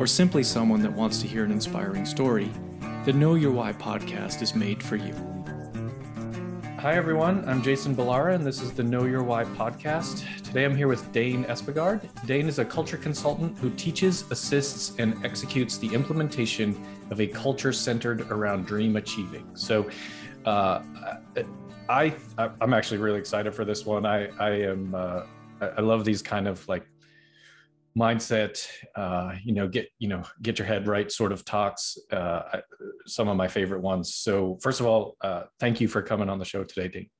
or simply someone that wants to hear an inspiring story, the Know Your Why podcast is made for you. Hi, everyone. I'm Jason Balara, and this is the Know Your Why podcast. Today I'm here with Dane Espegard. Dane is a culture consultant who teaches, assists, and executes the implementation of a culture centered around dream achieving. So, uh, I I'm actually really excited for this one. I I am uh, I love these kind of like mindset uh, you know get you know get your head right sort of talks uh, some of my favorite ones. So first of all uh, thank you for coming on the show today dean.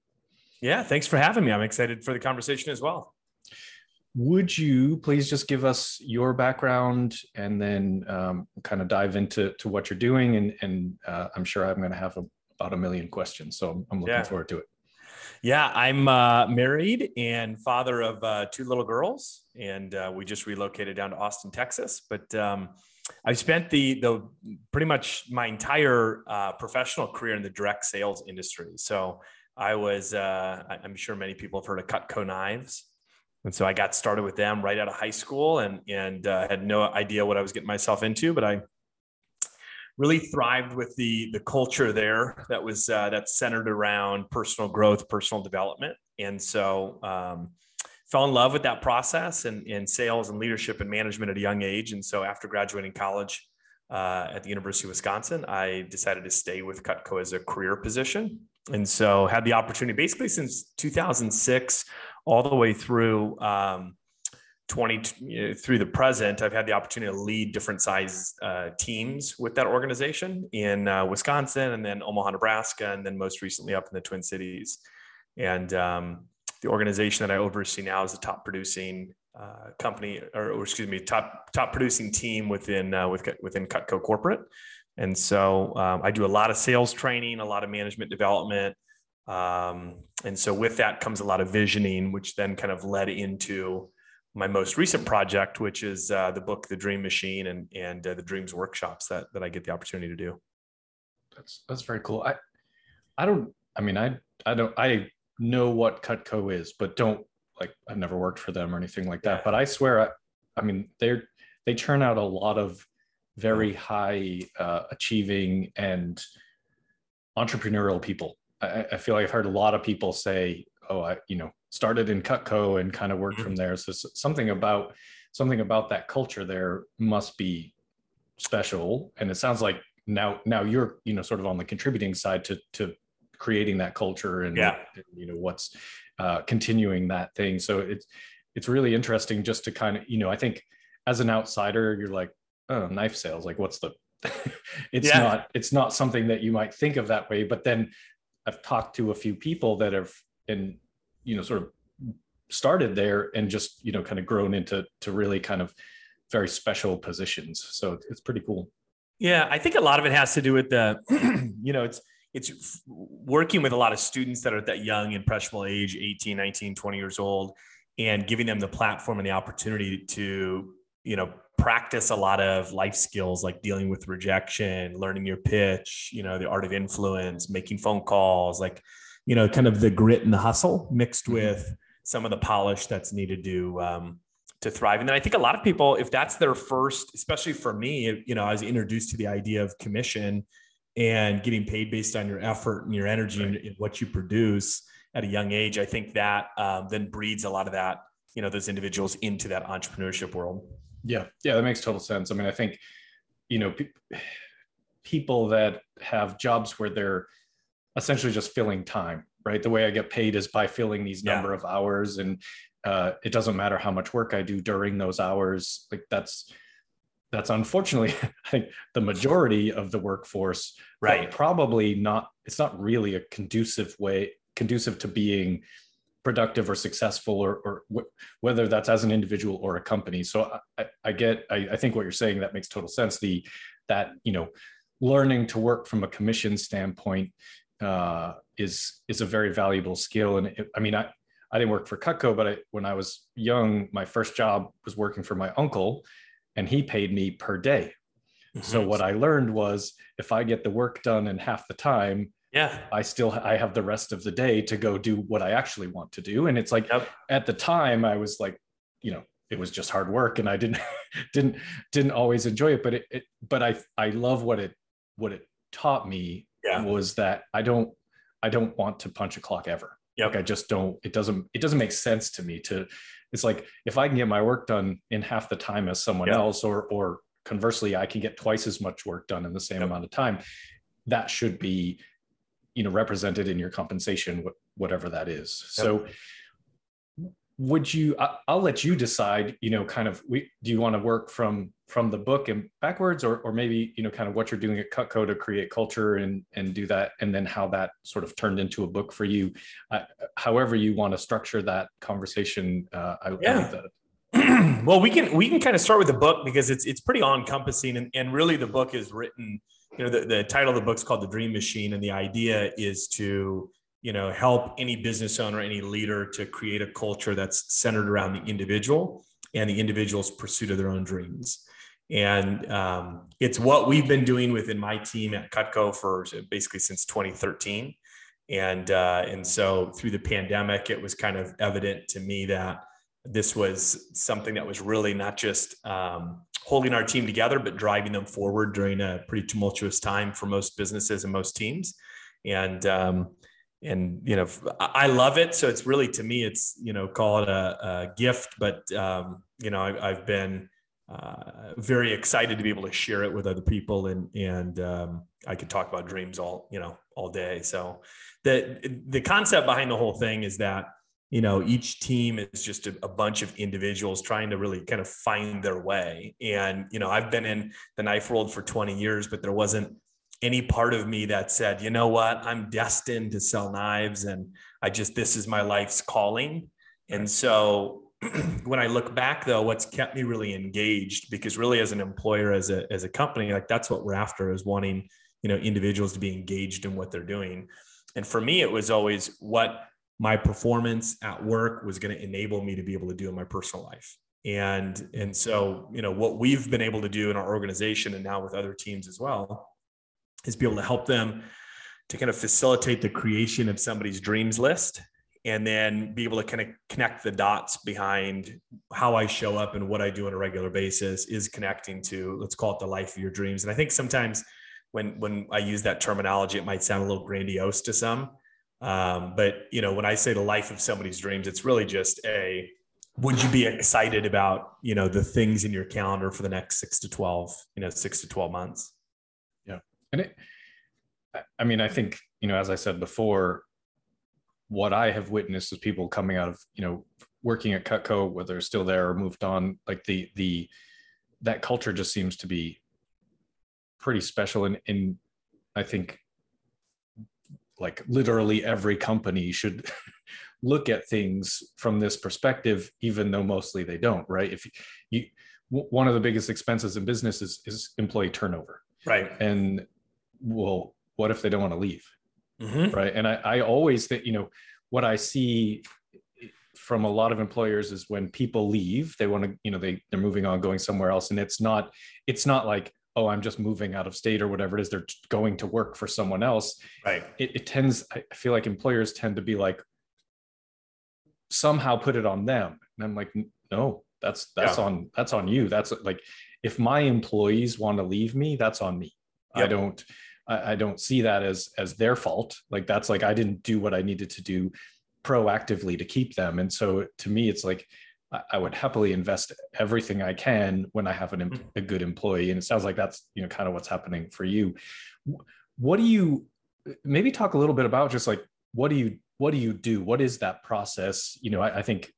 Yeah thanks for having me. I'm excited for the conversation as well. Would you please just give us your background and then um, kind of dive into to what you're doing? And and uh, i'm sure i'm going to have a, about a million questions so i'm looking yeah. forward to it yeah, I'm uh, married and father of uh, two little girls, and uh, we just relocated down to Austin, Texas. But um, I've spent the the pretty much my entire uh, professional career in the direct sales industry. So I was, uh, I'm sure many people have heard of Cutco knives. And so I got started with them right out of high school and, and uh, had no idea what I was getting myself into, but I really thrived with the the culture there that was uh, that's centered around personal growth, personal development, and so um, fell in love with that process and in sales and leadership and management at a young age. And so after graduating college uh, at the University of Wisconsin, I decided to stay with Cutco as a career position, and so had the opportunity basically since 2006 all the way through. Um, 20 through the present, I've had the opportunity to lead different size uh, teams with that organization in uh, Wisconsin and then Omaha, Nebraska, and then most recently up in the Twin Cities. And um, the organization that I oversee now is the top producing uh, company, or, or, excuse me, top top producing team within uh, with, within Cutco Corporate. And so um, I do a lot of sales training, a lot of management development. Um, and so with that comes a lot of visioning, which then kind of led into my most recent project, which is uh, the book, The Dream Machine, and and uh, the Dreams workshops that that I get the opportunity to do. That's that's very cool. I I don't. I mean, I I don't. I know what Cutco is, but don't like. I've never worked for them or anything like that. Yeah. But I swear, I, I mean, they're they churn out a lot of very high uh, achieving and entrepreneurial people. I, I feel like I've heard a lot of people say, "Oh, I you know started in Cutco and kind of worked mm-hmm. from there. So something about something about that culture there must be special. And it sounds like now now you're you know sort of on the contributing side to to creating that culture and, yeah. and you know what's uh, continuing that thing. So it's it's really interesting just to kind of you know I think as an outsider you're like oh knife sales like what's the it's yeah. not it's not something that you might think of that way but then I've talked to a few people that have and you know sort of started there and just you know kind of grown into to really kind of very special positions. So it's pretty cool. Yeah i think a lot of it has to do with the you know it's it's working with a lot of students that are at that young impressionable age 18 19 20 years old and giving them the platform and the opportunity to you know practice a lot of life skills like dealing with rejection learning your pitch you know the art of influence making phone calls like you know, kind of the grit and the hustle mixed mm-hmm. with some of the polish that's needed to um, to thrive. And then I think a lot of people, if that's their first, especially for me, you know, I was introduced to the idea of commission and getting paid based on your effort and your energy right. and, what you produce at a young age. I think that um, then breeds a lot of that, you know, those individuals into that entrepreneurship world. Yeah, yeah, that makes total sense. I mean, I think, you know, pe- people that have jobs where they're essentially just filling time, right? The way I get paid is by filling these number yeah. of hours, and uh, it doesn't matter how much work I do during those hours. Like that's that's unfortunately, I think the majority of the workforce, right? Probably not. It's not really a conducive way, conducive to being productive or successful or, or wh- whether that's as an individual or a company so i, I get I, I, think what you're saying that makes total sense the that you know learning to work from a commission standpoint uh, is is a very valuable skill. And it, i mean i i didn't work for cutco but I, when i was young my first job was working for my uncle and he paid me per day. Mm-hmm. so what i learned was if i get the work done in half the time yeah. I still i have the rest of the day to go do what i actually want to do. And it's like yep. at the time i was like you know it was just hard work and i didn't didn't didn't always enjoy it. But it, it but i i love what it what it taught me yeah. was that i don't i don't want to punch a clock ever yep. like i just don't it doesn't it doesn't make sense to me to it's like if i can get my work done in half the time as someone yep. else or or conversely i can get twice as much work done in the same amount of time that should be you know represented in your compensation whatever that is yep. so would you i'll let you decide you know kind of we do you want to work from from the book and backwards or or maybe you know kind of what you're doing at cutco to create culture and and do that and then how that sort of turned into a book for you uh, however you want to structure that conversation uh, I, yeah. I well we can we can kind of start with the book because it's it's pretty all encompassing and, and really the book is written you know, the, the title of the book is called The Dream Machine. And the idea is to, you know, help any business owner, any leader to create a culture that's centered around the individual and the individual's pursuit of their own dreams. And um, it's what we've been doing within my team at Cutco for basically since 2013. And uh, and so through the pandemic, it was kind of evident to me that this was something that was really not just um, holding our team together, but driving them forward during a pretty tumultuous time for most businesses and most teams. And, um, and, you know, I love it. So it's really, to me, it's, you know, call it a, a gift, but, um, you know, I, have been, uh, very excited to be able to share it with other people and, and, um, I could talk about dreams all, you know, all day. So the, the concept behind the whole thing is that, you know each team is just a, a, bunch of individuals trying to really kind of find their way and you know i've been in the knife world for 20 years but there wasn't any part of me that said you know what? I'm destined to sell knives and i just this is my life's calling. And so when i look back though what's kept me really engaged because really as an employer as a as a company like that's what we're after is wanting you know individuals to be engaged in what they're doing. And for me it was always what my performance at work was going to enable me to be able to do in my personal life. And and so you know what we've been able to do in our organization and now with other teams as well is be able to help them to kind of facilitate the creation of somebody's dreams list and then be able to kind of connect the dots behind how I show up and what I do on a regular basis is connecting to let's call it the life of your dreams. And I think sometimes when when I use that terminology it might sound a little grandiose to some um, but you know, when I say the life of somebody's dreams, it's really just a would you be excited about you know the things in your calendar for the next six to 12 you know six to 12 months and it i mean i think you know as i said before what i have witnessed is people coming out of you know working at cutco whether they're still there or moved on like the the that culture just seems to be pretty special. And in i think like literally every company should look at things from this perspective even though mostly they don't right? If you one of the biggest expenses in business is, is employee turnover. Right. And well what if they don't want to leave? Mm-hmm. right? And I, I always think you know what i see from a lot of employers is when people leave they want to you know they they're moving on going somewhere else and it's not it's not like oh i'm just moving out of state or whatever it is they're going to work for someone else. Right. It, it tends i feel like employers tend to be like somehow put it on them. And i'm like no that's that's yeah. on that's on you. That's like if my employees want to leave me that's on me. Yep. i don't I, I don't see that as as their fault like that's like i didn't do what i needed to do proactively to keep them and so to me it's like I would happily invest everything I can when I have an, mm-hmm. a good employee. And it sounds like that's, you know, kind of what's happening for you. What do you, maybe talk a little bit about just like, what do you, what do you do? What is that process? You know, I, I think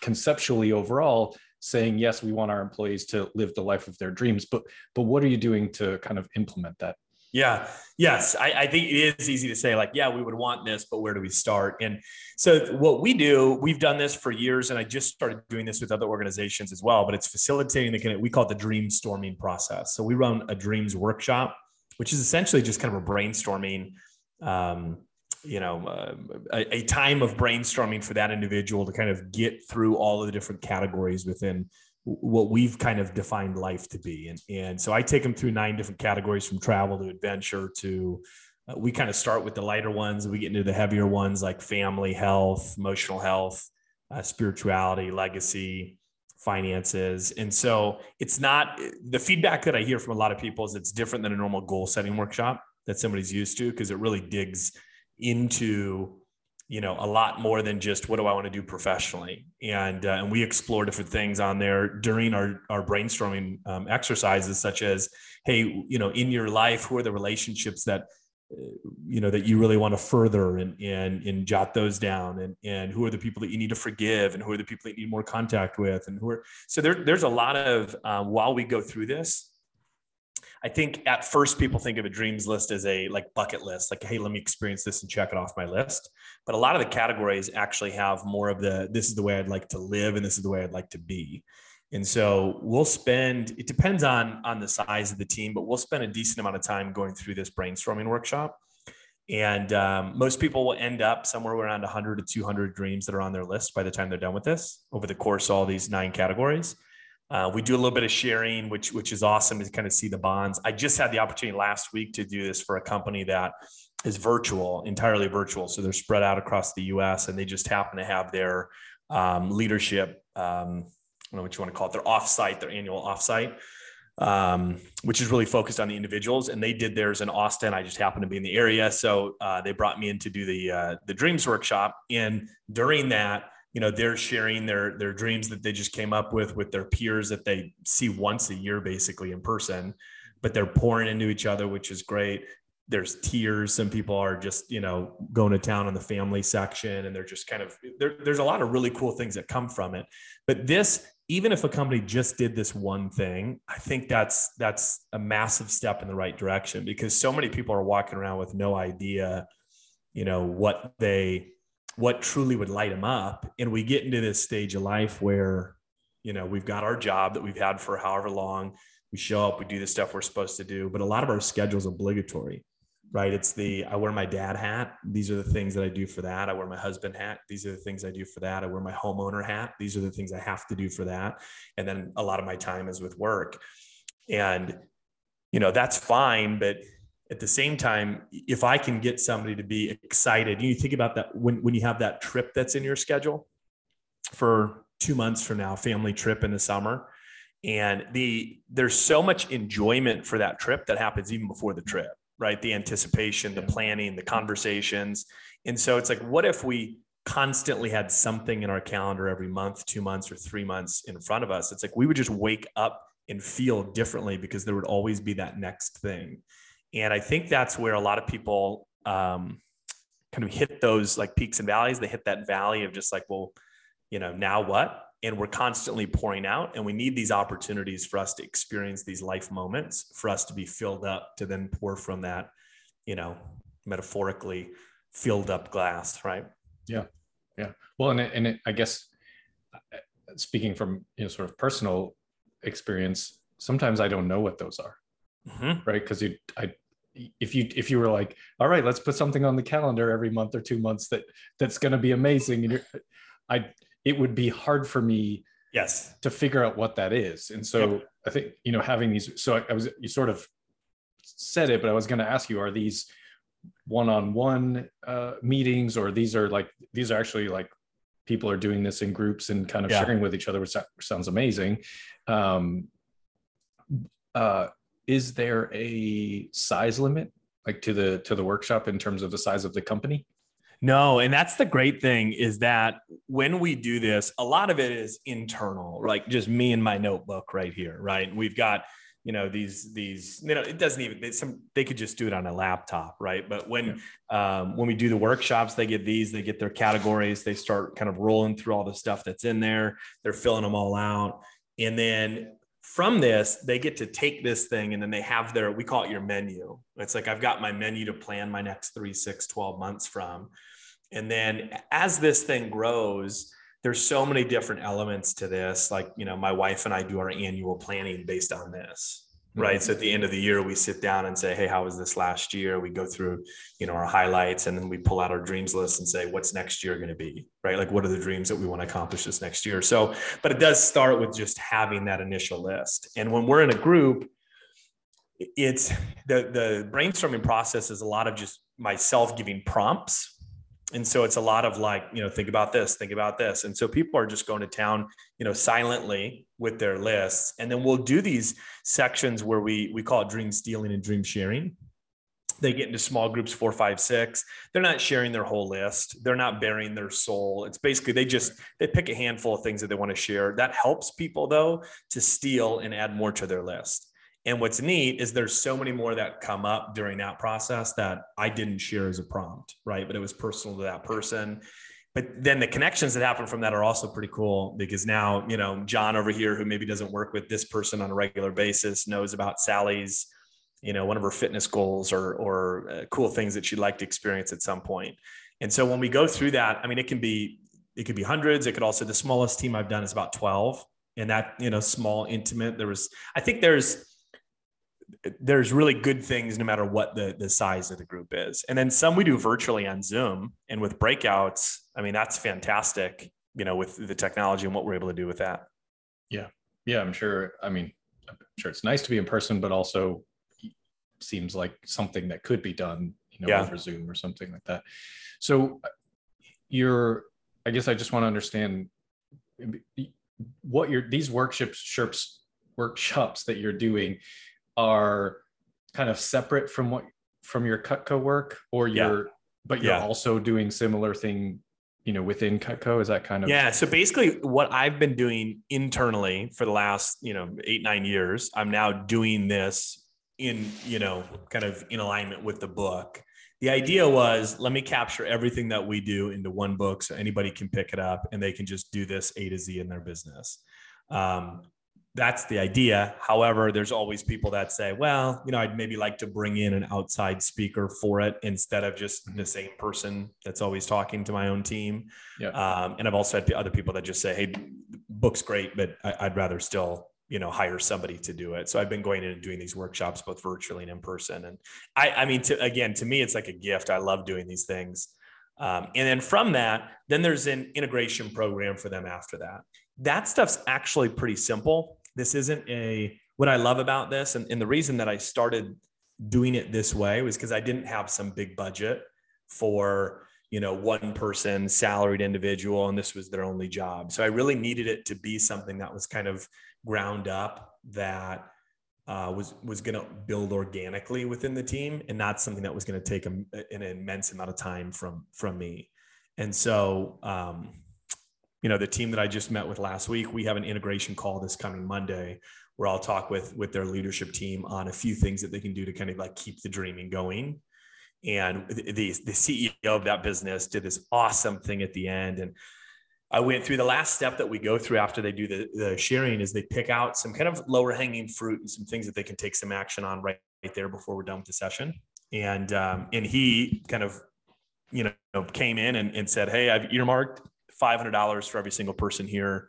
conceptually overall saying, yes, we want our employees to live the life of their dreams, but, but what are you doing to kind of implement that? Yeah. Yes. I, I, think it is easy to say, like, yeah, we would want this, but where do we start? And so, what we do, we've done this for years, and I just started doing this with other organizations as well, but it's facilitating the kind of, we call it the dream storming process. So, we run a dreams workshop, which is essentially just kind of a brainstorming, um, you know, uh, a, a time of brainstorming for that individual to kind of get through all of the different categories within what we've kind of defined life to be. And, and so I take them through nine different categories from travel to adventure to, uh, we kind of start with the lighter ones we get into the heavier ones like family, health, emotional health, uh, spirituality, legacy, finances. And so it's not the feedback that I hear from a lot of people is it's different than a normal goal setting workshop that somebody's used to because it really digs into you know a lot more than just what do I want to do professionally, and uh, and we explore different things on there during our our brainstorming um, exercises, such as hey, you know, in your life, who are the relationships that uh, you know that you really want to further and and and jot those down? And and who are the people that you need to forgive? And who are the people that you need more contact with? And who are so there, there's a lot of um, while we go through this I think at first people think of a dreams list as a like bucket list, like, hey, let me experience this and check it off my list. But a lot of the categories actually have more of the this is the way I'd like to live and this is the way I'd like to be. And so we'll spend, it depends on on the size of the team, but we'll spend a decent amount of time going through this brainstorming workshop. And um, most people will end up somewhere around 100 to 200 dreams that are on their list by the time they're done with this over the course of all these nine categories. Uh, we do a little bit of sharing, which which is awesome to kind of see the bonds. I just had the opportunity last week to do this for a company that is virtual, entirely virtual. So they're spread out across the U.S. and they just happen to have their um, leadership. Um, I don't know what you want to call it. Their offsite, their annual offsite, um, which is really focused on the individuals. And they did theirs in Austin. I just happened to be in the area, so uh, they brought me in to do the uh, the Dreams workshop. And during that you know they're sharing their their dreams that they just came up with with their peers that they see once a year basically in person but they're pouring into each other which is great. There's tears. Some people are just you know going to town on the family section and they're just kind of there, there's a lot of really cool things that come from it. But this even if a company just did this one thing i think that's that's a massive step in the right direction because so many people are walking around with no idea you know what they what truly would light them up. And we get into this stage of life where, you know, we've got our job that we've had for however long. We show up, we do the stuff we're supposed to do, but a lot of our schedule is obligatory, right? It's the I wear my dad hat. These are the things that I do for that. I wear my husband hat. These are the things I do for that. I wear my homeowner hat. These are the things I have to do for that. And then a lot of my time is with work. And, you know, that's fine, but at the same time, if I can get somebody to be excited, you think about that when, when you have that trip that's in your schedule for two months from now, family trip in the summer. And the there's so much enjoyment for that trip that happens even before the trip, right? The anticipation, the planning, the conversations. And so it's like, what if we constantly had something in our calendar every month, two months, or three months in front of us? It's like we would just wake up and feel differently because there would always be that next thing. And I think that's where a lot of people um, kind of hit those like peaks and valleys. They hit that valley of just like, well, you know, now what? And we're constantly pouring out, and we need these opportunities for us to experience these life moments, for us to be filled up, to then pour from that, you know, metaphorically filled up glass, right? Yeah, yeah. Well, and it, and it, I guess uh, speaking from you know sort of personal experience, sometimes I don't know what those are mm-hmm. right? Because you, I, if you if you were like, all right, let's put something on the calendar every month or two months that that's going to be amazing, and you're, I, it would be hard for me, yes, to figure out what that is. And so yep. I think you know having these. So I, I was you sort of said it, but I was going to ask you: Are these one-on-one uh, meetings, or these are like these are actually like people are doing this in groups and kind of yeah. sharing with each other, which, sounds amazing. Um, uh, is there a size limit like to the to the workshop in terms of the size of the company? No and that's the great thing is that when we do this a lot of it is internal like just me and my notebook right here right? We've got you know these these you know it doesn't even they, some they could just do it on a laptop right? But when yeah. um, when we do the workshops they get these they get their categories they start kind of rolling through all the stuff that's in there they're filling them all out. And then from this, they get to take this thing and then they have their, we call it your menu. It's like, I've got my menu to plan my next three, six, 12 months from. And then as this thing grows, there's so many different elements to this. Like, you know, my wife and I do our annual planning based on this right? So at the end of the year we sit down and say hey how was this last year? We go through you know our highlights and then we pull out our dreams list and say what's next year going to be? Right? Like what are the dreams that we want to accomplish this next year? So but it does start with just having that initial list. And when we're in a group it's the the brainstorming process is a lot of just myself giving prompts. And so it's a lot of like you know think about this think about this. And so people are just going to town you know silently with their lists. And then we'll do these sections where we we call it dream stealing and dream sharing. They get into small groups four five six. They're not sharing their whole list. They're not bearing their soul. It's basically they just they pick a handful of things that they want to share. That helps people though to steal and add more to their list. And what's neat is there's so many more that come up during that process that I didn't share as a prompt, right? But it was personal to that person. But then the connections that happen from that are also pretty cool because now, you know, John over here, who maybe doesn't work with this person on a regular basis, knows about Sally's, you know, one of her fitness goals or, or uh, cool things that she'd like to experience at some. And so when we go through that, I mean, it can be, it could be hundreds. It could also, the smallest team I've done is about 12 and that, you know, small, intimate, there was, I think there's, there's really good things no matter what the the size of the group is. And then some we do virtually on Zoom and with breakouts. I mean, that's fantastic, you know, with the technology and what we're able to do with that. Yeah. Yeah, I'm sure. I mean, I'm sure it's nice to be in person, but also seems like something that could be done, you know, yeah. over Zoom or something like that. So you're I guess I just want to understand what your these workshops workshops that you're doing are kind of separate from what from your Cutco work, or you're yeah. but you're yeah. also doing similar thing you know within cutco? Is that kind of yeah so basically what i've been doing internally for the last you know eight nine years i'm now doing this in you know kind of in alignment with the book. The idea was let me capture everything that we do into one book so anybody can pick it up and they can just do this a to z in their business. Um, that's the idea. However, there's always people that say, well, you know, I'd maybe like to bring in an outside speaker for it instead of just the same person that's always talking to my own team. Yeah. Um, and I've also had other people that just say, hey, book's great, but I, would rather still, you know, hire somebody to do it. So I've been going in and doing these workshops both virtually and in person. And I, I mean, to, again, to me, it's like a gift. I love doing these things. Um, and then from that, then there's an integration program for them after that. That stuff's actually pretty simple this isn't a, what I love about this, and, and the reason that I started doing it this way was because I didn't have some big budget for, you know, one person salaried individual, and this was their only job. So I really needed it to be something that was kind of ground up that uh, was was going to build organically within the team, and not something that was going to take a, an immense amount of time from from me. And so, um, you know the team that i just met with last week we have an integration call this coming monday where i'll talk with with their leadership team on a few things that they can do to kind of like keep the dreaming going. And the, the ceo of that business did this awesome thing at the end. And i went through the last step that we go through after they do the, the sharing is they pick out some kind of lower hanging fruit and some things that they can take some action on right, right there before we're done with the session. And um, and he kind of you know came in and, and said hey i've earmarked $500 for every single person here.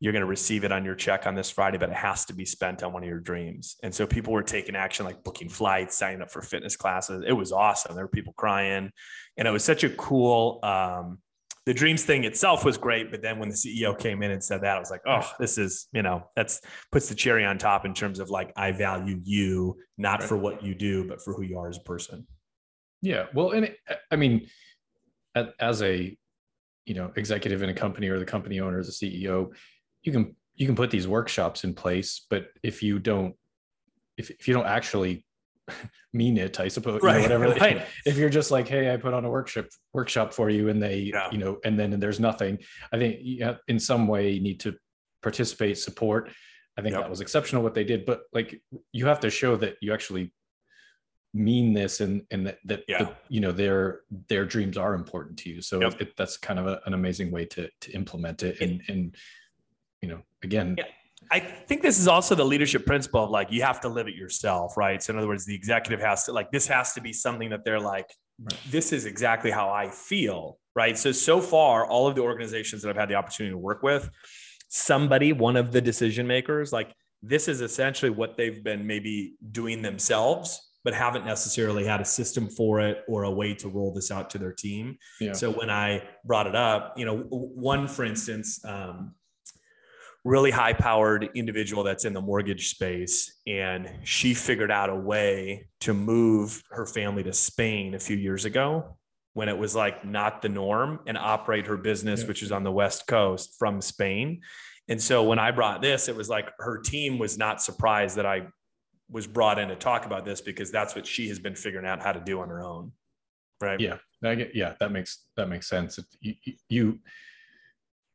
You're going to receive it on your check on this Friday, but it has to be spent on one of your dreams. And so people were taking action, like booking flights, signing up for fitness classes. It was awesome. There were people crying. And it was such a cool, um, the dreams thing itself was great. But then when the CEO came in and said that, I was like, oh, this is, you know, that's puts the cherry on top in terms of like, I value you, not right. for what you do, but for who you are as a person. Yeah. Well, and it, I mean, as a you know executive in a company or the company owner as a ceo you can you can put these workshops in place but if you don't if, if you don't actually mean it i suppose right. You know, whatever right. if you're just like hey i put on a workshop workshop for you and they yeah. you know and then and there's nothing i think in some way you need to participate support i think yep. that was exceptional what they did but like you have to show that you actually mean this and and that, that yeah. you know their their dreams are important to you so yep. it, that's kind of a, an amazing way to to implement it and and you know again yeah. I think this is also the leadership principle of like you have to live it yourself, right? So in other words, the executive has to like this has to be something that they're like, right. this is exactly how I feel, right? So so far, all of the organizations that I've had the opportunity to work with, somebody, one of the decision makers, like this is essentially what they've been maybe doing themselves but haven't necessarily had a system for it or a way to roll this out to their team. Yeah. So when I brought it up, you know, one for instance, um, really high powered individual that's in the mortgage space and she figured out a way to move her family to Spain a few years ago when it was like not the norm and operate her business yeah. which is on the west coast from Spain and so when I brought this it was like her team was not surprised that I was brought in to talk about this because that's what she has been figuring out how to do on her own right yeah I get, yeah that makes that makes sense you, you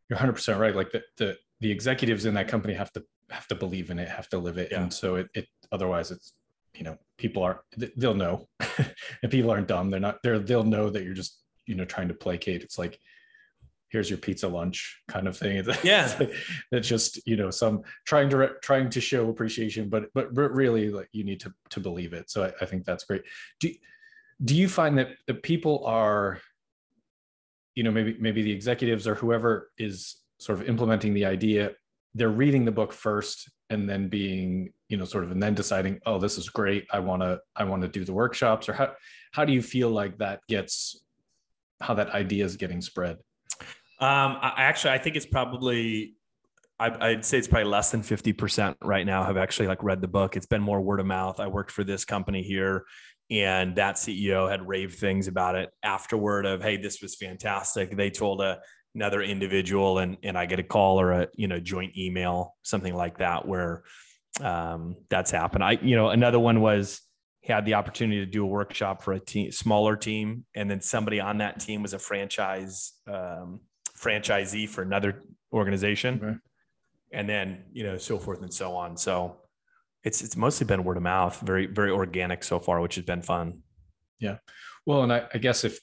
you're 100% right like the, the the executives in that company have to have to believe in it, have to live it, yeah. and so it, it otherwise it's you know people are they'll know, and people aren't dumb. They're not they're they'll know that you're just you know trying to placate. It's like here's your pizza lunch kind of thing. Yeah, it's, like, it's just you know some trying to trying to show appreciation, but but really like you need to to believe it. So I, I think that's great. Do do you find that the people are you know maybe maybe the executives or whoever is sort of implementing the idea they're reading the book first and then being you know sort of and then deciding oh this is great i want to i want to do the workshops or how how do you feel like that gets how that idea is getting spread um I, actually i think it's probably I, would say it's probably less than 50% right now have actually like read the book. It's been more word of mouth. I worked for this company here and that CEO had raved things about it afterward of, Hey, this was fantastic. They told a another individual and and I get a call or a you know joint email something like that where um, that's happened. I you know another one was had the opportunity to do a workshop for a team smaller team and then somebody on that team was a franchise um, franchisee for another organization. Okay. and then you know so forth and so on. So it's it's mostly been word of mouth very very organic so far which has been fun. Yeah. Well and I, I guess if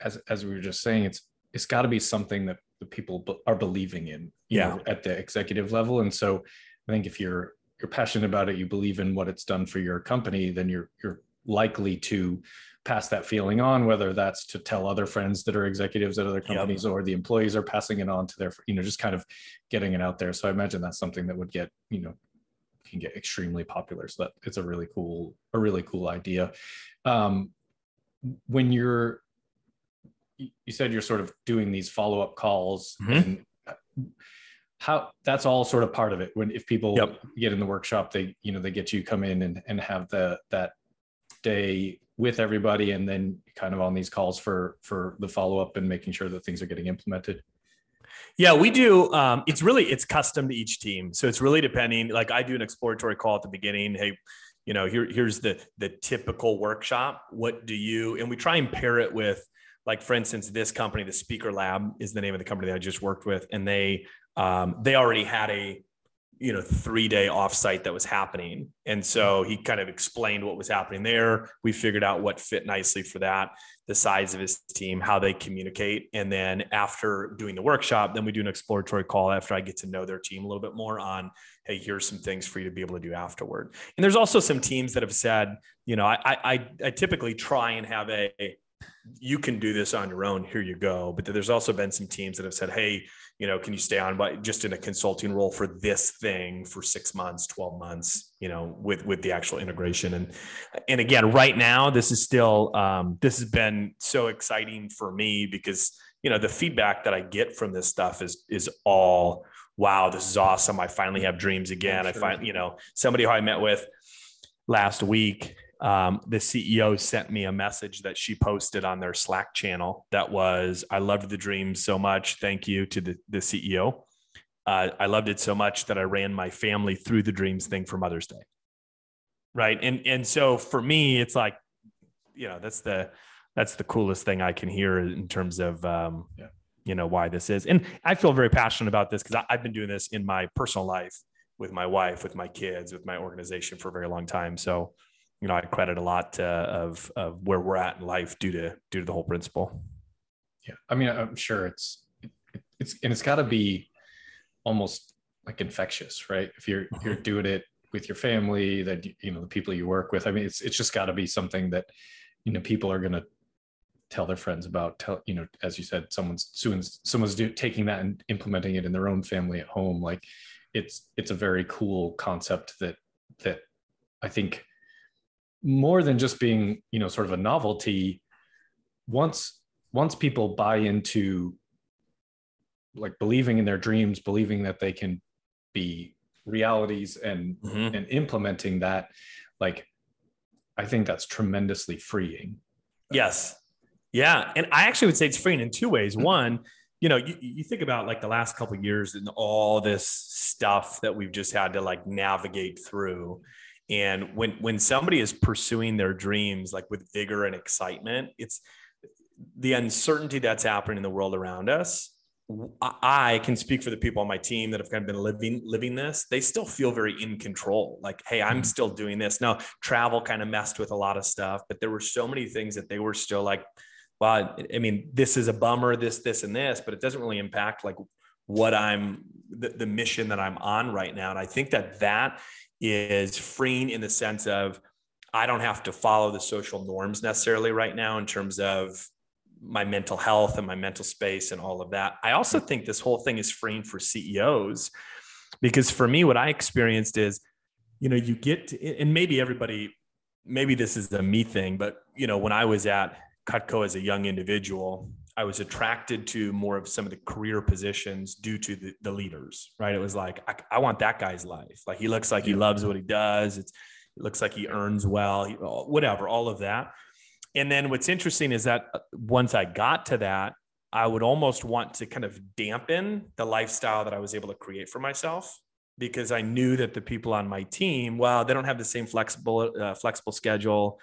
as as we were just saying it's it's got to be something that the people are believing in yeah. know, at the executive level. And so i think if you're you're passionate about it you believe in what it's done for your company then you're you're likely to pass that feeling on whether that's to tell other friends that are executives at other companies yep. or the employees are passing it on to their you know just kind of getting it out there so i imagine that's something that would get you know can get extremely popular so that it's a really cool a really cool idea um, when you're you said you're sort of doing these follow-up calls mm-hmm. and how that's all sort of part of it when if people yep. get in the workshop they you know they get you come in and, and have the that day with everybody and then kind of on these calls for for the follow-up and making sure that things are getting implemented? Yeah we do um, it's really it's custom to each team. So it's really depending like i do an exploratory call at the beginning hey you know here, here's the the typical workshop. What do you and we try and pair it with like for instance this company the speaker lab is the name of the company that i just worked with and they um, they already had a you know three day offsite that was happening. And so mm-hmm. he kind of explained what was happening there. We figured out what fit nicely for that the size of his team how they communicate. And then after doing the workshop then we do an exploratory call after i get to know their team a little bit more on hey here's some things for you to be able to do afterward. And there's also some teams that have said you know i i, I typically try and have a you can do this on your own. Here you go. But there's also been some teams that have said, hey, you know, can you stay on by just in a consulting role for this thing for six months, 12 months, you know, with with the actual integration. And and again, right now, this is still um, this has been so exciting for me because you know the feedback that I get from this stuff is is all wow, this is awesome. I finally have dreams again. Sure. I find, you know, somebody who I met with last week um, the CEO sent me a message that she posted on their Slack channel that was, I loved the dream so much. Thank you to the, the CEO. Uh, I loved it so much that I ran my family through the dreams thing for Mother's Day. Right. And, and so for me, it's like, you know, that's the, that's the coolest thing I can hear in terms of, um, yeah. you know, why this is. And I feel very passionate about this because I've been doing this in my personal life with my wife, with my kids, with my organization for a very long time. So, you know, I credit a lot uh, of of where we're at in life due to due to the whole principle. Yeah, I mean, I'm sure it's it's and it's got to be almost like infectious right if you're you're mm-hmm. doing it with your family that you know the people you work with i mean it's it's just got to be something that you know people are going to tell their friends about tell you know as you said someone's someone's someone's do, taking that and implementing it in their own family at home like it's it's a very cool concept that that i think more than just being you know sort of a novelty once once people buy into like believing in their dreams believing that they can be realities and mm-hmm. and implementing that like i think that's tremendously freeing. Yes. Yeah. And i actually would say it's freeing in two ways. Mm-hmm. one you know you, you think about like the last couple years and all this stuff that we've just had to like navigate through and when when somebody is pursuing their dreams like with vigor and excitement it's the uncertainty that's happening in the world around us I can speak for the people on my team that have kind of been living living this. They still feel very in control. Like, hey, I'm mm-hmm. still doing this. Now, travel kind of messed with a lot of stuff, but there were so many things that they were still like, well, I mean, this is a bummer, this, this, and this, but it doesn't really impact like what I'm the, the mission that I'm on right now. And I think that that is freeing in the sense of I don't have to follow the social norms necessarily right now in terms of my mental health and my mental space and all of that. I also mm-hmm. think this whole thing is freeing for CEOs because for me, what I experienced is, you know, you get to, and maybe everybody, maybe this is a me thing, but you know, when I was at Cutco as a young individual, I was attracted to more of some of the career positions due to the, the leaders, right? It was like, I, I, want that guy's life. Like he looks like he loves what he does. It's, it looks like he earns well, whatever, all of that. And then what's interesting is that uh, once I got to that, I would almost want to kind of dampen the lifestyle that I was able to create for myself because I knew that the people on my team, well, they don't have the same flexible uh, flexible schedule.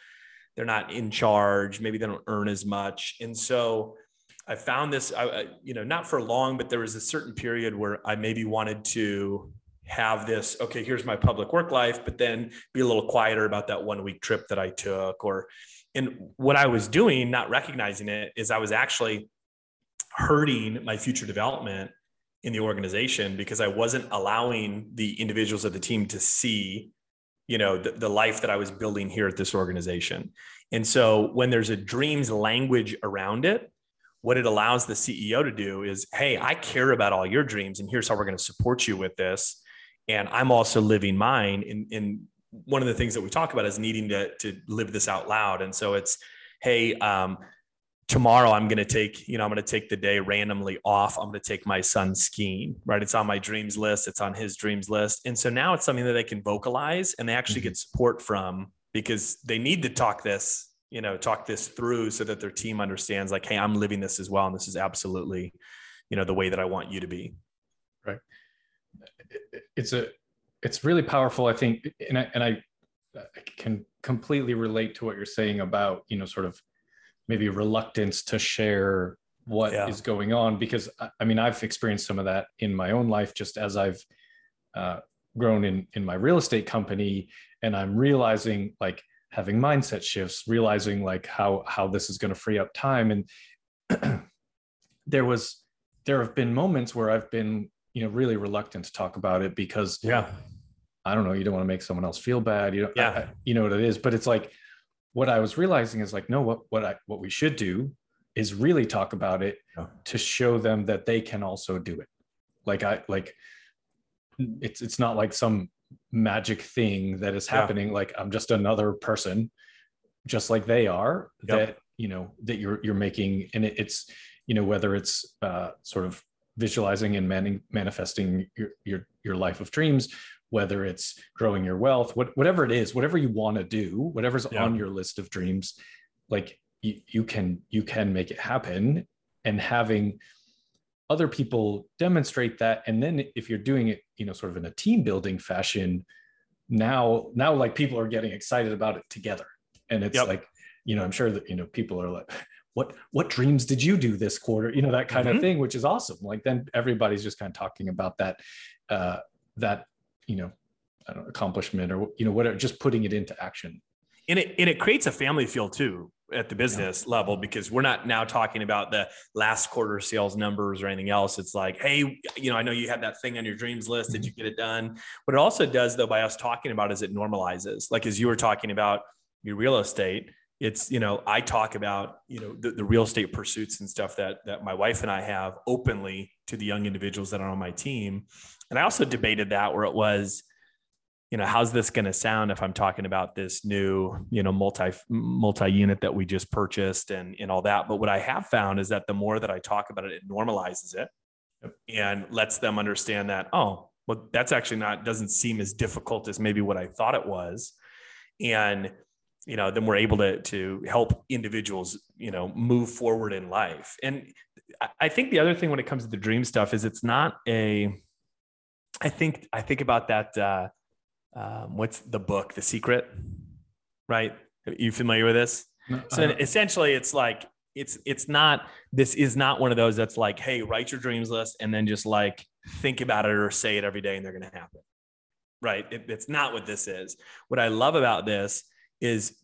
They're not in charge. Maybe they don't earn as much. And so I found this, I, you know, not for long, but there was a certain period where I maybe wanted to have this okay here's my public work life but then be a little quieter about that one week trip that i took or and what I was doing, not recognizing it, is I was actually hurting my future development in the organization because I wasn't allowing the individuals of the team to see, you know, the, the life that I was building here at this organization. And so when there's a dreams language around it, what it allows the CEO to do is, hey, I care about all your dreams, and here's how we're going to support you with this. And I'm also living mine. in in one of the things that we talk about is needing to to live this out loud. And so it's, hey, um, tomorrow I'm going to take, you know, I'm going to take the day randomly off. I'm going to take my son skiing, right? It's on my dreams list. It's on his dreams list. And so now it's something that they can vocalize and they actually mm-hmm. get support from because they need to talk this, you know, talk this through so that their team understands like, Hey, I'm living this as well. And this is absolutely, you know, the way that I want you to be. Right. It's a, it's really powerful, I think, and I, and I, I can completely relate to what you're saying about you know sort of maybe reluctance to share what yeah. is going on because I mean I've experienced some of that in my own life just as I've uh, grown in in my real estate company and I'm realizing like having mindset shifts realizing like how how this is going to free up time. And there was there have been moments where I've been you know really reluctant to talk about it because yeah. I don't know you don't want to make someone else feel bad you know yeah. I, you know what it is. But it's like what i was realizing is like no what what i what we should do is really talk about it yeah. to show them that they can also do it. Like i like it's it's not like some magic thing that is happening yeah. like i'm just another person just like they are yep. that you know that you're you're making and it, it's you know whether it's uh, sort of visualizing and man- manifesting your, your, your life of dreams, whether it's growing your wealth, what, whatever it is, whatever you want to do, whatever's yeah. on your list of dreams, like you, you can, you can make it happen and having other people demonstrate that. And then if you're doing it, you know, sort of in a team building fashion, now, now like people are getting excited about it together. And it's yep. like, you know, I'm sure that, you know, people are like, what what dreams did you do this quarter you know that kind mm-hmm. of thing which is awesome like then everybody's just kind of talking about that uh that you know, know accomplishment or you know whatever just putting it into action and it and it creates a family feel too at the business yeah. level because we're not now talking about the last quarter sales numbers or anything else. It's like, hey, you know, I know you had that thing on your dreams list. Did mm-hmm. you get it done? What it also does, though, by us talking about is it normalizes. Like as you were talking about your real estate, it's you know I talk about you know the, the real estate pursuits and stuff that that my wife and I have openly to the young individuals that are on my team, and I also debated that where it was you know how's this going to sound if i'm talking about this new you know multi multi unit that we just purchased and and all that. But what i have found is that the more that i talk about it it normalizes it and lets them understand that oh well that's actually not doesn't seem as difficult as maybe what i thought it was. And you know then we're able to to help individuals you know move forward in life. And i think the other thing when it comes to the dream stuff is it's not a i think i think about that uh um, what's the book, The Secret, right? Are you familiar with this? No, so essentially, it's like it's it's not this is not one of those that's like, hey, write your dreams list and then just like think about it or say it every day and they're going to happen, right? It, it's not what this is. What I love about this is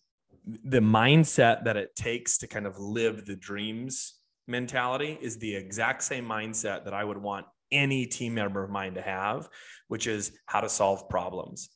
the mindset that it takes to kind of live the dreams mentality is the exact same mindset that I would want any team member of mine to have, which is how to solve problems.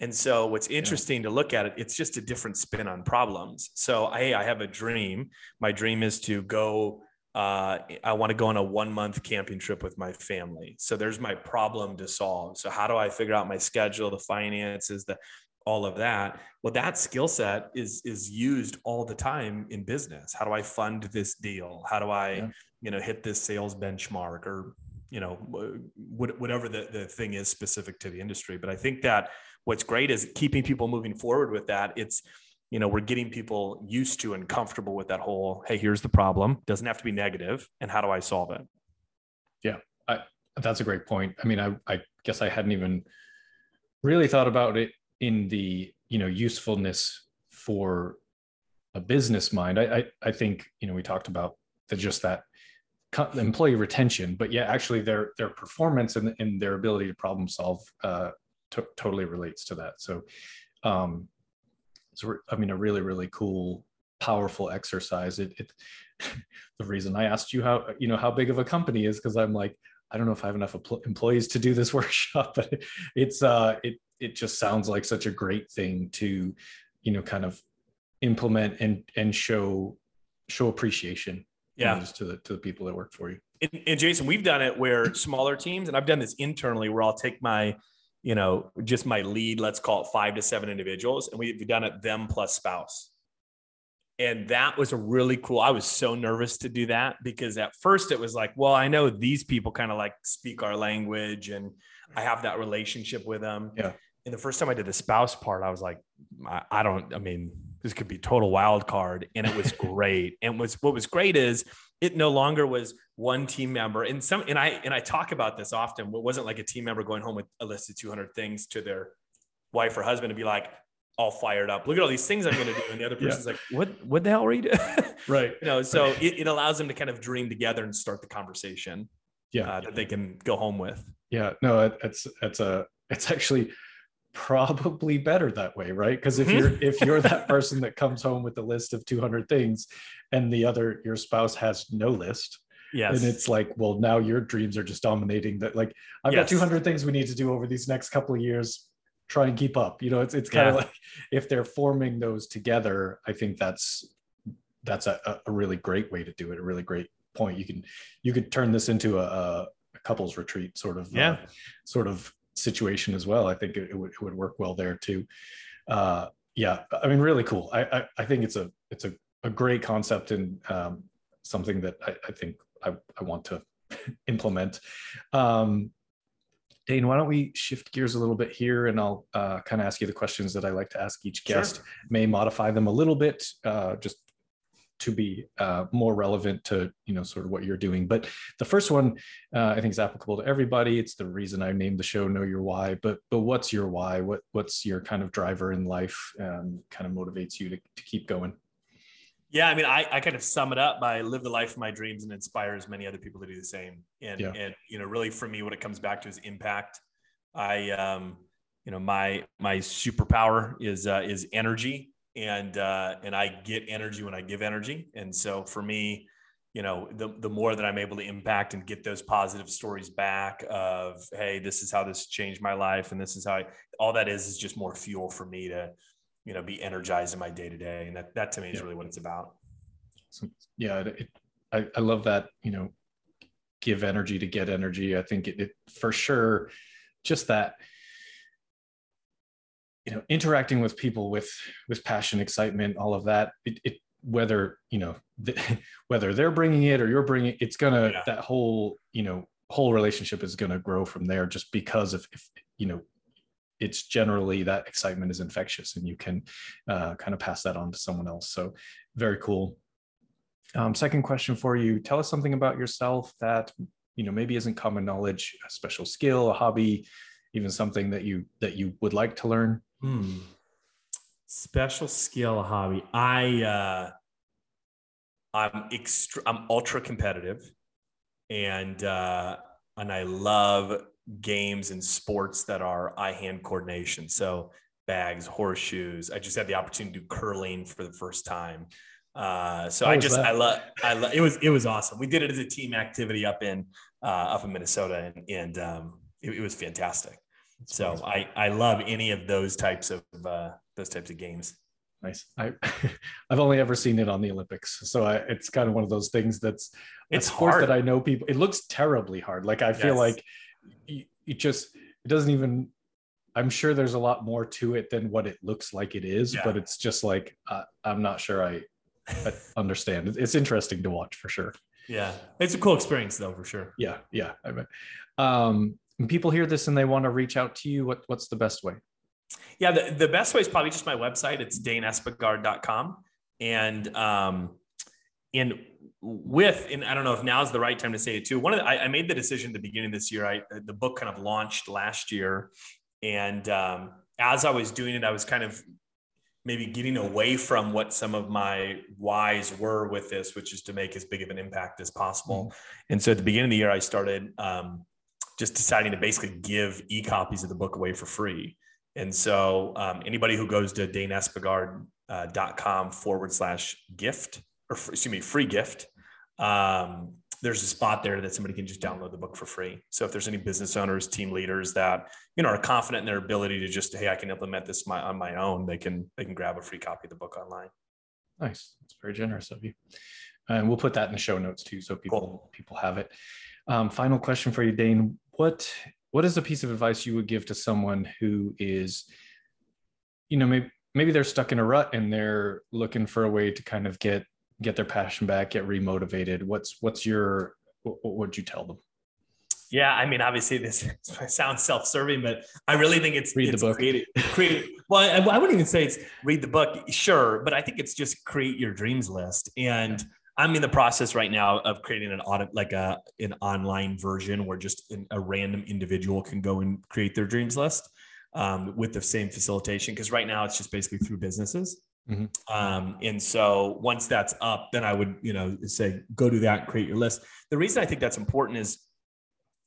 And so what's interesting yeah. to look at it, it's just a different spin on problems. So hey, I have a dream. My dream is to go uh, I want to go on a one month camping trip with my family. So there's my problem to solve. So how do I figure out my schedule, the finances, the all of that? Well, that skill set is is used all the time in business. How do I fund this deal? How do I, yeah. you know, hit this sales benchmark or you know uh, whatever the, the thing is specific to the industry. But i think that what's great is keeping people moving forward with that. It's you know we're getting people used to and comfortable with that whole hey here's the problem doesn't have to be negative and how do i solve it? Yeah I, that's a great point. I mean I, I guess i hadn't even really thought about it in the you know usefulness for a business mind. I i, I think you know we talked about the just that employee retention, but yeah, actually their their performance and, and their ability to problem solve uh, to, totally relates to that. So, um, so I mean, a really really cool, powerful exercise. It, it the reason I asked you how you know how big of a company is because I'm like I don't know if I have enough employees to do this workshop, but it's uh it it just sounds like such a great thing to you know kind of implement and and show show appreciation yeah. to the to the people that work for you. And, and, jason we've done it where smaller teams and i've done this internally where i'll take my you know just my lead let's call it five to seven individuals and we've done it them plus spouse. And that was a really cool i was so nervous to do that because at first it was like well i know these people kind of like speak our language and i have that relationship with them. Yeah. And the first time i did the spouse part i was like I, I don't i mean this could be total wild card and it was great. And was what was great is it no longer was one team member. And some and i and i talk about this often it wasn't like a team member going home with a list of 200 things to their wife or husband to be like all fired up. Look at all these things i'm going to do. And the other person's yeah. like what what the hell are you doing right. You know so it, it, allows them to kind of dream together and start the conversation yeah. uh, that they can go home with. Yeah. No it's it's a it's actually probably better that way right because if mm-hmm. you're if you're that person that comes home with a list of 200 things and the other your spouse has no list yes and it's like well now your dreams are just dominating that like i've yes. got 200 things we need to do over these next couple of years try and keep up you know it's it's kind yeah. of like if they're forming those together i think that's that's a, a really great way to do it a really great point you can you could turn this into a, a couples retreat sort of yeah uh, sort of situation as well. I think it, it, would, it would work well there too. Uh, yeah, I mean, really cool. I, I, I think it's a it's a, a great concept and um, something that I, I think I, I want to implement. Um, Dane, why don't we shift gears a little bit here and I'll uh, kind of ask you the questions that I like to ask each guest, sure. may modify them a little bit, uh, just to be uh, more relevant to you know sort of what you're doing. But the first one uh, i think is applicable to everybody. It's the reason i named the show know your why. But but what's your why? What what's your kind of driver in life um, kind of motivates you to, to keep going? Yeah i mean I, I kind of sum it up by live the life of my dreams and inspires many other people to do the same. And yeah. and you know really for me what it comes back to is impact. I um you know my my superpower is uh, is energy and uh, and I get energy when I give energy. And so for me, you know, the the more that I'm able to impact and get those positive stories back of, hey, this is how this changed my life, and this is how I, all that is is just more fuel for me to, you know, be energized in my day to day, and that that to me is really what it's about. So, yeah, it, I I love that. You know, give energy to get energy. I think it, it for sure, just that you know interacting with people with with passion excitement all of that it, it whether you know the, whether they're bringing it or you're bringing it, it's gonna yeah. that whole you know whole relationship is gonna grow from there just because of if you know it's generally that excitement is infectious and you can uh, kind of pass that on to someone else. So very cool. Um, second question for you. Tell us something about yourself that you know maybe isn't common knowledge a special skill a hobby even something that you that you would like to learn Hmm. Special skill hobby. I uh, I'm extra. I'm ultra competitive, and uh, and I love games and sports that are eye hand coordination. So bags, horseshoes. I just had the opportunity to do curling for the first time. Uh, so How I just that? I love I love it was it was awesome. We did it as a team activity up in uh, up in Minnesota, and, and um, it, it was fantastic so I, I love any of those types of uh, those types of games. Nice. I I've only ever seen it on the Olympics, so I, it's kind of one of those things that's it's a sport hard. that I know people. It looks terribly hard. Like I feel yes. like it just it doesn't even. I'm sure there's a lot more to it than what it looks like it is, yeah. but it's just like uh, I'm not sure I, I understand. It's interesting to watch for sure. Yeah, it's a cool experience though, for sure. Yeah, yeah. I mean, um, people hear this and they want to reach out to you, what, what's the best way? Yeah, the, the best way is probably just my website. It's daneespegard.com. And, um, and with, and I don't know if now is the right time to say it too. One of the, I, I made the decision at the beginning of this year. I, the book kind of launched last year. And, um, as I was doing it, I was kind of maybe getting away from what some of my whys were with this, which is to make as big of an impact as possible. Mm-hmm. And so at the beginning of the year, I started um, just deciding to basically give e-copies of the book away for free. And so um, anybody who goes to daneespegard.com uh, forward slash gift, or excuse me, free gift, um, there's a spot there that somebody can just download the book for free. So if there's any business owners, team leaders that you know are confident in their ability to just hey, I can implement this my, on my own, they can they can grab a free copy of the book online. Nice, that's very generous of you. And we'll put that in the show notes too, so people cool. people have it. Um, final question for you, Dane what what is a piece of advice you would give to someone who is you know maybe maybe they're stuck in a rut and they're looking for a way to kind of get get their passion back get remotivated what's what's your what would you tell them yeah, I mean, obviously this sounds self-serving, but I really think it's read it's the book. Create, create, well, I, I, wouldn't even say it's read the book, sure, but I think it's just create your dreams list. And I'm in the process right now of creating an audit, like a an online version where just an, a random individual can go and create their dreams list um, with the same facilitation. Because right now it's just basically through businesses. Mm-hmm. Um, and so once that's up, then I would, you know, say go do that, create your list. The reason I think that's important is,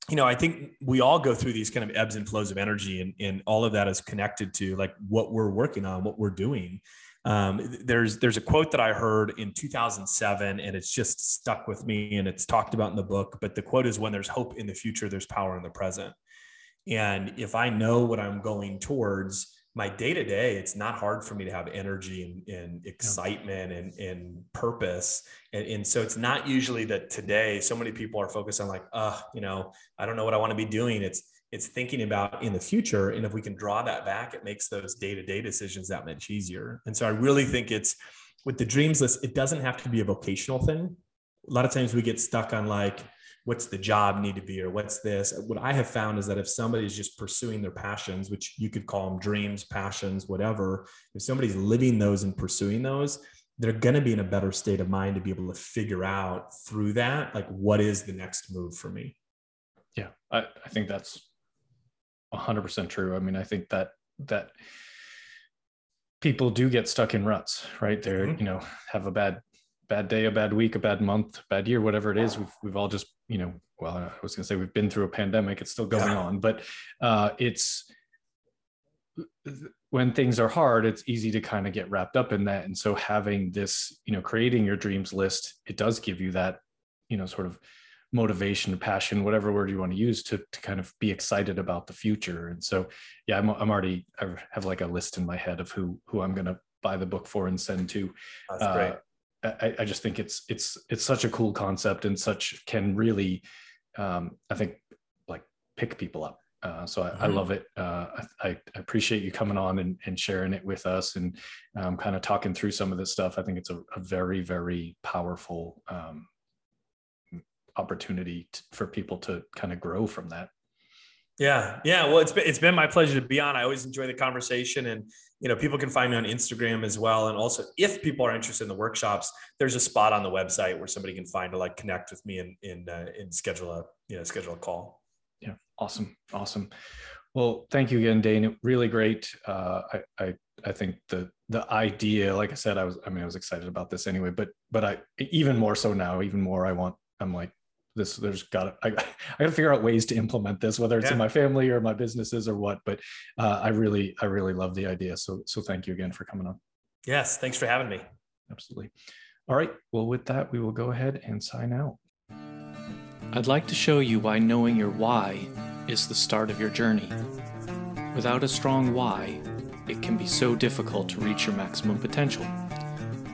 you know, I think we all go through these kind of ebbs and flows of energy, and, and all of that is connected to like what we're working on, what we're doing. Um, there's there's a quote that I heard in 2007, and it's just stuck with me, and it's talked about in the book. But the quote is, "When there's hope in the future, there's power in the present." And if I know what I'm going towards, my day to day, it's not hard for me to have energy and, and excitement and, and purpose. And, and, so it's not usually that today, so many people are focused on like, uh, you know, I don't know what I want to be doing. It's it's thinking about in the future and if we can draw that back it makes those day-to-day decisions that much easier. And so i really think it's with the dreams list it doesn't have to be a vocational thing. A lot of times we get stuck on like what's the job need to be or what's this? What i have found is that if somebody is just pursuing their passions which you could call them dreams passions whatever if somebody's living those and pursuing those they're going to be in a better state of mind to be able to figure out through that like what is the next move for me? Yeah i, I think that's 100% true. I mean, I think that that people do get stuck in ruts, right? They're, mm-hmm. you know, have a bad bad day, a bad week, a bad month, bad year, whatever it is. We've we've all just, you know, well, I was going to say we've been through a pandemic. It's still going yeah. on, but uh, it's when things are hard, it's easy to kind of get wrapped up in that. And so having this, you know, creating your dreams list, it does give you that, you know, sort of motivation, passion, whatever word you want to use to, to kind of be excited about the future. And so, yeah, I'm, I'm already, I have like a list in my head of who, who I'm going to buy the book for and send to. That's uh, great. I, I just think it's, it's, it's such a cool concept and such can really, um, I think like pick people up uh, so I, mm-hmm. I, love it. Uh, I, I, appreciate you coming on and, and sharing it with us and um, kind of talking through some of this stuff. I think it's a, a very, very powerful um, opportunity to, for people to kind of grow from that. Yeah, yeah. Well, it's been it's been my pleasure to be on. I always enjoy the conversation, and you know, people can find me on Instagram as well. And also, if people are interested in the workshops, there's a spot on the website where somebody can find to like connect with me and and, uh, and schedule a you know schedule a call. Yeah. Awesome. Awesome. Well, thank you again, Dane. Really great. Uh, I, I, I think the, the idea, like I said, I was, I mean, I was excited about this anyway, but, but I, even more so now, even more, I want, I'm like, this, there's got to, I, I got to figure out ways to implement this, whether it's yeah. in my family or my businesses or what, but uh, I really, I really love the idea. So, so thank you again for coming on. Yes. Thanks for having me. Absolutely. All right. Well, with that, we will go ahead and sign out. I'd like to show you why knowing your why is the start of your journey. Without a strong why, it can be so difficult to reach your maximum potential.